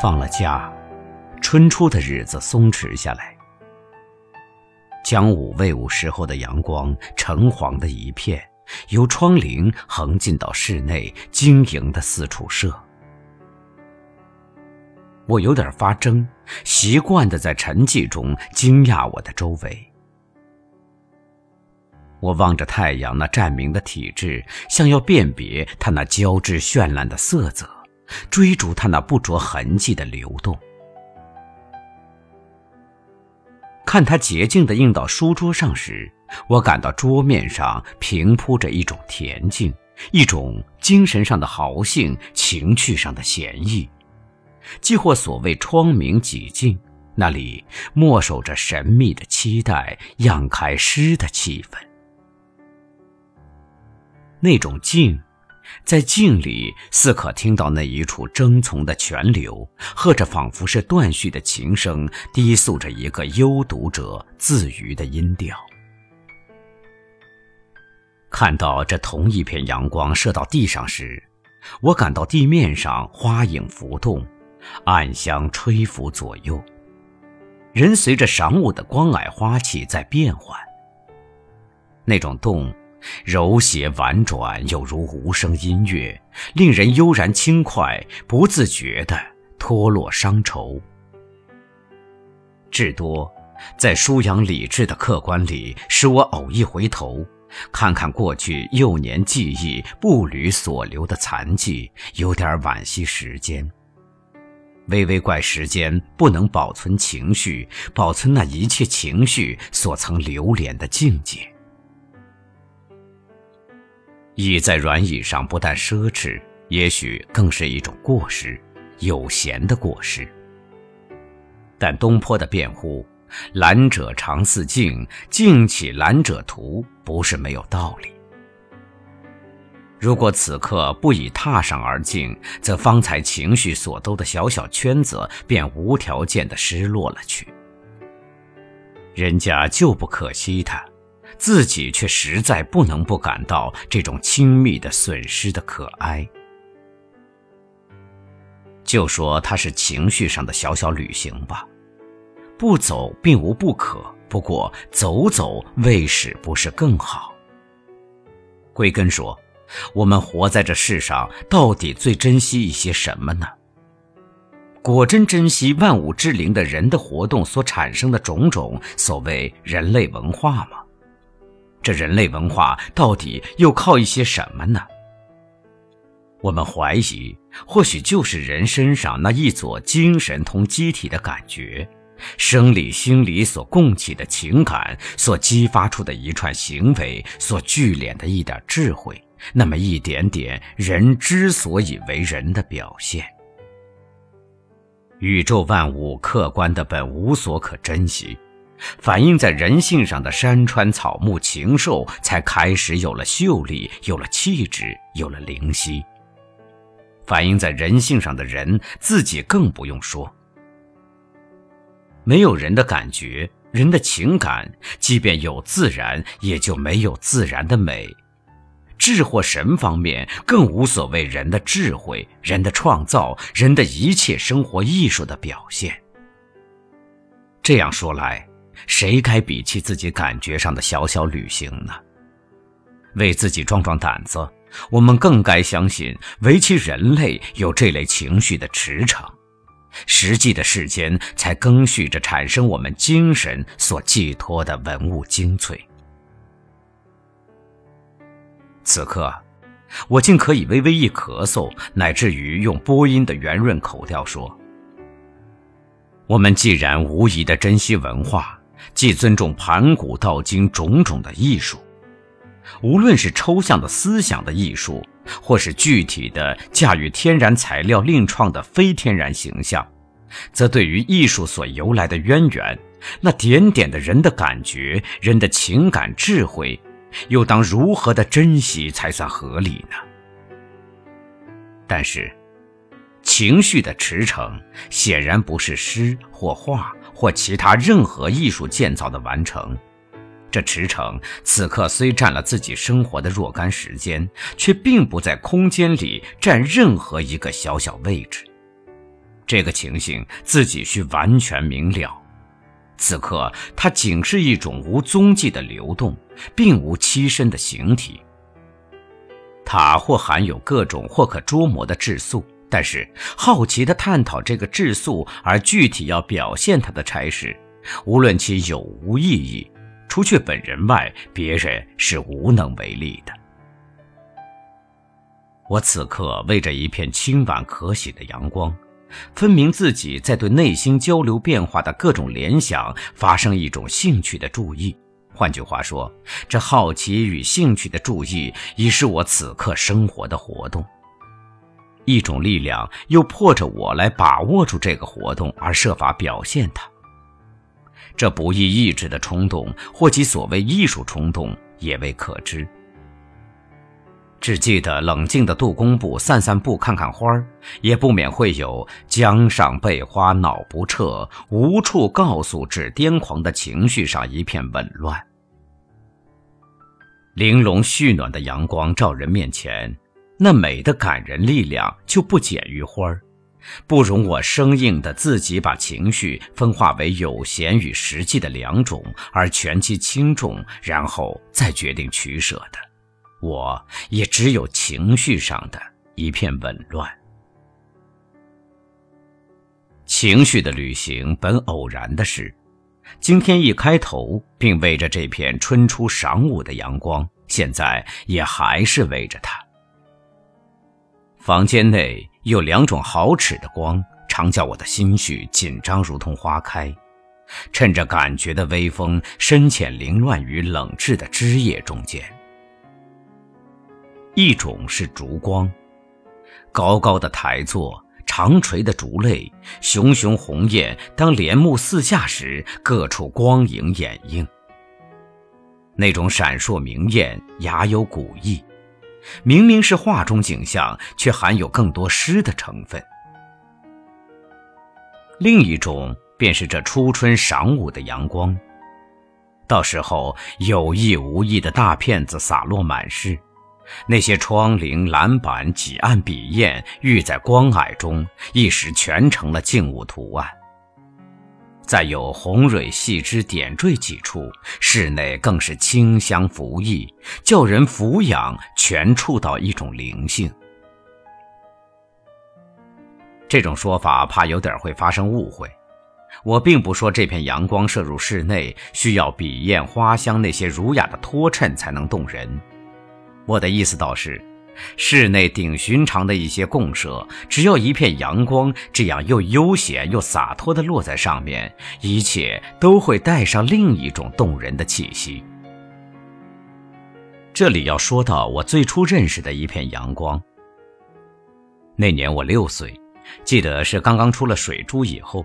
放了假，春初的日子松弛下来。将午未午时候的阳光，橙黄的一片，由窗棂横进到室内，晶莹的四处射。我有点发怔，习惯的在沉寂中惊讶我的周围。我望着太阳那湛明的体质，像要辨别它那交织绚烂的色泽，追逐它那不着痕迹的流动。看它洁净的映到书桌上时，我感到桌面上平铺着一种恬静，一种精神上的豪兴，情趣上的闲逸，即或所谓窗明几净，那里默守着神秘的期待，漾开诗的气氛。那种静，在镜里似可听到那一处争从的泉流，和着仿佛是断续的琴声，低诉着一个幽读者自娱的音调。看到这同一片阳光射到地上时，我感到地面上花影浮动，暗香吹拂左右，人随着晌午的光霭花气在变换。那种动。柔谐婉转，有如无声音乐，令人悠然轻快，不自觉地脱落伤愁。至多，在舒扬理智的客观里，使我偶一回头，看看过去幼年记忆步履所留的残迹，有点惋惜时间。微微怪时间不能保存情绪，保存那一切情绪所曾流连的境界。倚在软椅上，不但奢侈，也许更是一种过失，有闲的过失。但东坡的辩护“懒者常似镜，镜起懒者图”不是没有道理。如果此刻不以踏上而静，则方才情绪所兜的小小圈子便无条件的失落了去。人家就不可惜他。自己却实在不能不感到这种亲密的损失的可哀。就说它是情绪上的小小旅行吧，不走并无不可，不过走走未始不是更好。归根说，我们活在这世上，到底最珍惜一些什么呢？果真珍惜万物之灵的人的活动所产生的种种所谓人类文化吗？这人类文化到底又靠一些什么呢？我们怀疑，或许就是人身上那一撮精神同机体的感觉，生理心理所供起的情感，所激发出的一串行为，所聚敛的一点智慧，那么一点点人之所以为人的表现。宇宙万物客观的本无所可珍惜。反映在人性上的山川草木禽兽，才开始有了秀丽，有了气质，有了灵犀。反映在人性上的人自己更不用说。没有人的感觉，人的情感，即便有自然，也就没有自然的美。智或神方面，更无所谓人的智慧、人的创造、人的一切生活艺术的表现。这样说来。谁该比起自己感觉上的小小旅行呢？为自己壮壮胆子，我们更该相信，唯其人类有这类情绪的驰骋，实际的世间才更续着产生我们精神所寄托的文物精粹。此刻，我竟可以微微一咳嗽，乃至于用播音的圆润口调说：“我们既然无疑的珍惜文化。”既尊重盘古道今种种的艺术，无论是抽象的思想的艺术，或是具体的驾驭天然材料另创的非天然形象，则对于艺术所由来的渊源，那点点的人的感觉、人的情感智慧，又当如何的珍惜才算合理呢？但是，情绪的驰骋显然不是诗或画。或其他任何艺术建造的完成，这驰骋此刻虽占了自己生活的若干时间，却并不在空间里占任何一个小小位置。这个情形自己需完全明了。此刻，它仅是一种无踪迹的流动，并无栖身的形体。它或含有各种或可捉摸的质素，但是好奇地探讨这个质素而具体要表现它的差事，无论其有无意义，除却本人外，别人是无能为力的。我此刻为着一片清晚可喜的阳光。分明自己在对内心交流变化的各种联想发生一种兴趣的注意，换句话说，这好奇与兴趣的注意已是我此刻生活的活动。一种力量又迫着我来把握住这个活动而设法表现它。这不易抑制的冲动，或其所谓艺术冲动，也未可知。只记得冷静的杜工部散散步，看看花儿，也不免会有江上被花恼不彻，无处告诉只癫狂的情绪上一片紊乱。玲珑煦暖的阳光照人面前，那美的感人力量就不减于花儿，不容我生硬的自己把情绪分化为有闲与实际的两种，而权其轻重，然后再决定取舍的。我也只有情绪上的一片紊乱。情绪的旅行本偶然的事，今天一开头并为着这片春初晌午的阳光，现在也还是为着它。房间内有两种好尺的光，常叫我的心绪紧张，如同花开。趁着感觉的微风深浅凌乱于冷炙的枝叶中间。一种是烛光，高高的台座，长垂的烛泪，熊熊红焰。当帘幕四下时，各处光影掩映。那种闪烁明艳，雅有古意，明明是画中景象，却含有更多诗的成分。另一种便是这初春晌午的阳光，到时候有意无意的大片子洒落满室。那些窗棂、栏板、几案笔砚，遇在光霭中，一时全成了静物图案。再有红蕊细枝点缀几处，室内更是清香浮溢，叫人俯仰，全触到一种灵性。这种说法怕有点会发生误会，我并不说这片阳光射入室内，需要笔砚、花香那些儒雅的托衬才能动人。我的意思倒是，室内顶寻常的一些供舍，只要一片阳光，这样又悠闲又洒脱地落在上面，一切都会带上另一种动人的气息。这里要说到我最初认识的一片阳光。那年我六岁，记得是刚刚出了水珠以后。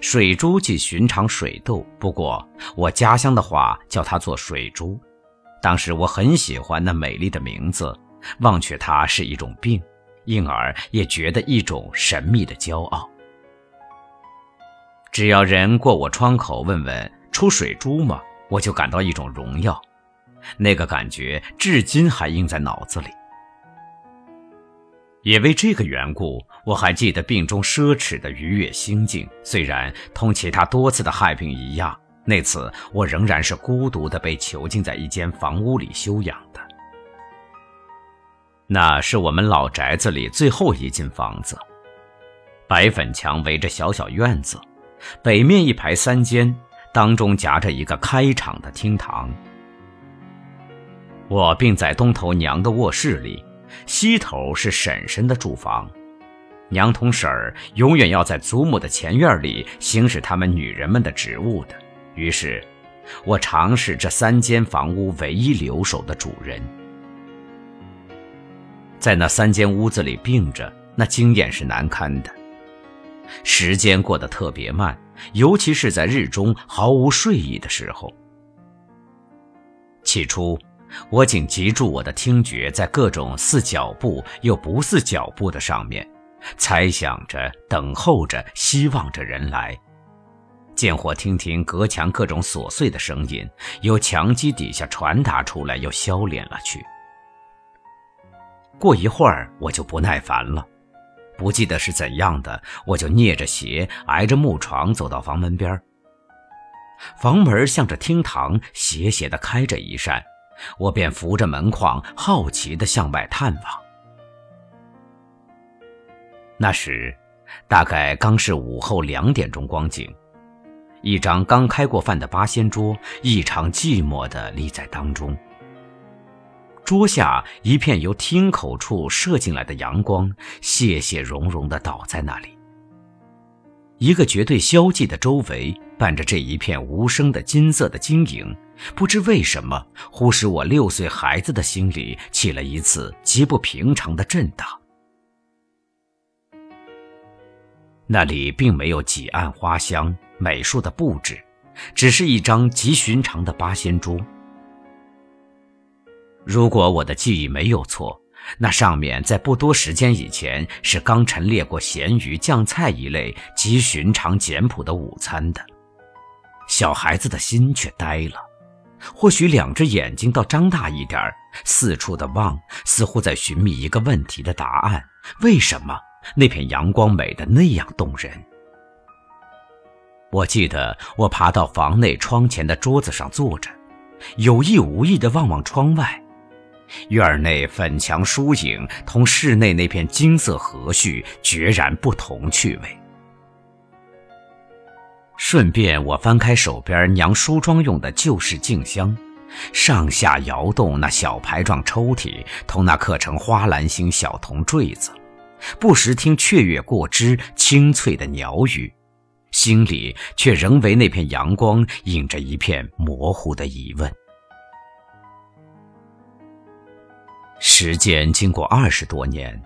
水珠即寻常水痘，不过我家乡的话叫它做水珠。当时我很喜欢那美丽的名字，忘却它是一种病，因而也觉得一种神秘的骄傲。只要人过我窗口问问出水珠吗，我就感到一种荣耀，那个感觉至今还印在脑子里。也为这个缘故，我还记得病中奢侈的愉悦心境，虽然同其他多次的害病一样。那次我仍然是孤独的被囚禁在一间房屋里休养的。那是我们老宅子里最后一间房子，白粉墙围着小小院子，北面一排三间，当中夹着一个开敞的厅堂。我并在东头娘的卧室里，西头是婶婶的住房。娘同婶儿永远要在祖母的前院里行使他们女人们的职务的。于是，我尝试这三间房屋唯一留守的主人，在那三间屋子里病着，那经验是难堪的。时间过得特别慢，尤其是在日中毫无睡意的时候。起初，我仅集中我的听觉在各种似脚步又不似脚步的上面，猜想着、等候着、希望着人来。见或听听隔墙各种琐碎的声音，由墙基底下传达出来，又消敛了去。过一会儿，我就不耐烦了，不记得是怎样的，我就蹑着鞋，挨着木床走到房门边房门向着厅堂斜斜地开着一扇，我便扶着门框，好奇地向外探望。那时，大概刚是午后两点钟光景，一张刚开过饭的八仙桌异常寂寞地立在当中。桌下一片由厅口处射进来的阳光，谢谢融融地倒在那里。一个绝对消寂的周围，伴着这一片无声的金色的晶莹，不知为什么，忽使我六岁孩子的心里起了一次极不平常的震荡。那里并没有几案花香、美术的布置，只是一张极寻常的八仙桌。如果我的记忆没有错，那上面在不多时间以前是刚陈列过咸鱼、酱菜一类极寻常简朴的午餐的。小孩子的心却呆了，或许两只眼睛倒张大一点四处的望，似乎在寻觅一个问题的答案：为什么那片阳光美得那样动人？我记得我爬到房内窗前的桌子上坐着，有意无意地望望窗外。院内粉墙疏影，同室内那片金色和煦决然不同趣味。顺便，我翻开手边娘梳妆用的旧式镜箱，上下摇动那小牌状抽屉，同那刻成花篮形小铜坠子，不时听雀跃过枝清脆的鸟语，心里却仍为那片阳光引着一片模糊的疑问。时间经过二十多年，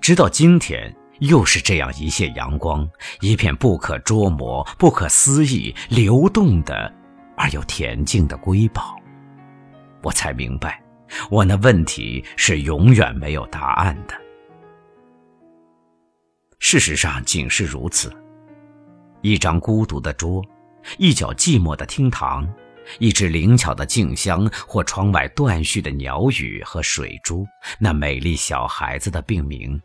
直到今天，又是这样一线阳光，一片不可捉摸、不可思议、流动的而又恬静的瑰宝，我才明白，我那问题是永远没有答案的。事实上，仅是如此。一张孤独的桌，一角寂寞的厅堂。一只灵巧的静香，或窗外断续的鸟语和水珠，那美丽小孩子的病名，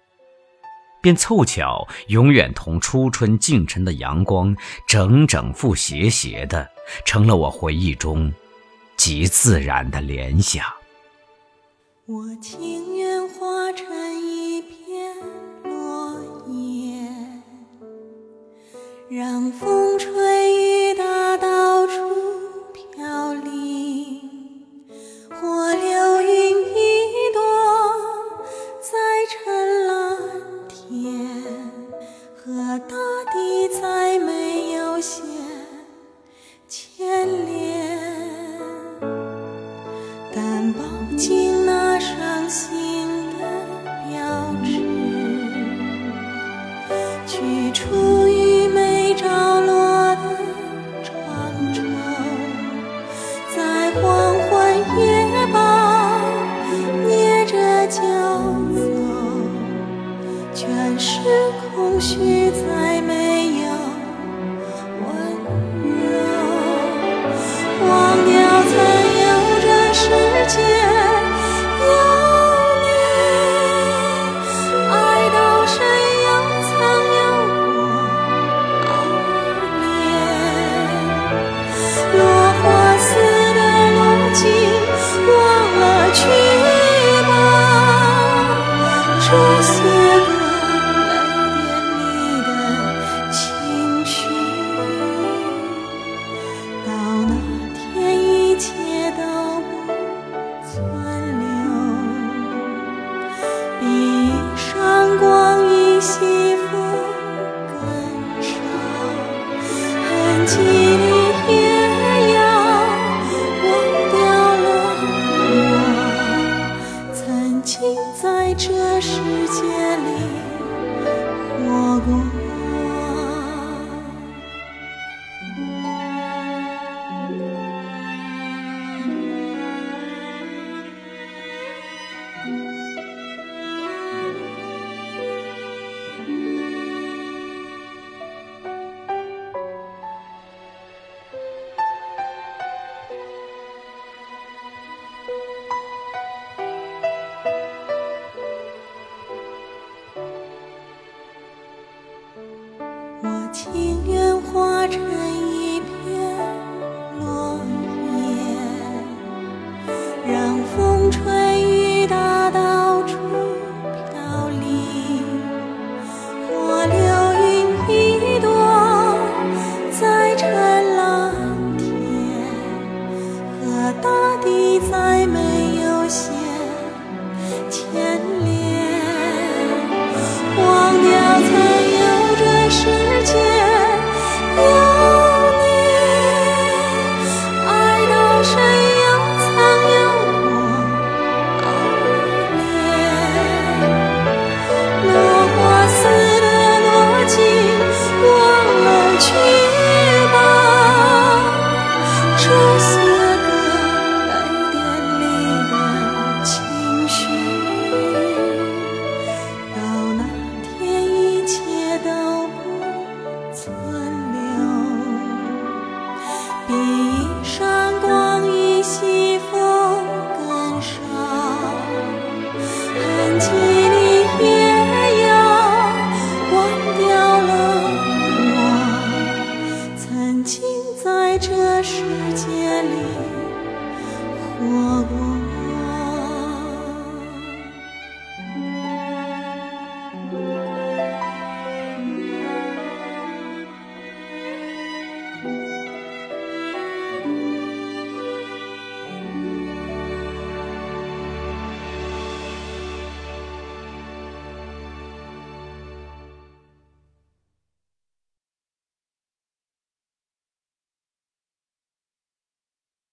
便凑巧永远同初春近晨的阳光整整复斜斜的，成了我回忆中极自然的联想。我情愿化成一片落叶，让风吹雨再没有线牵连，但抱紧那双心这世界里活过。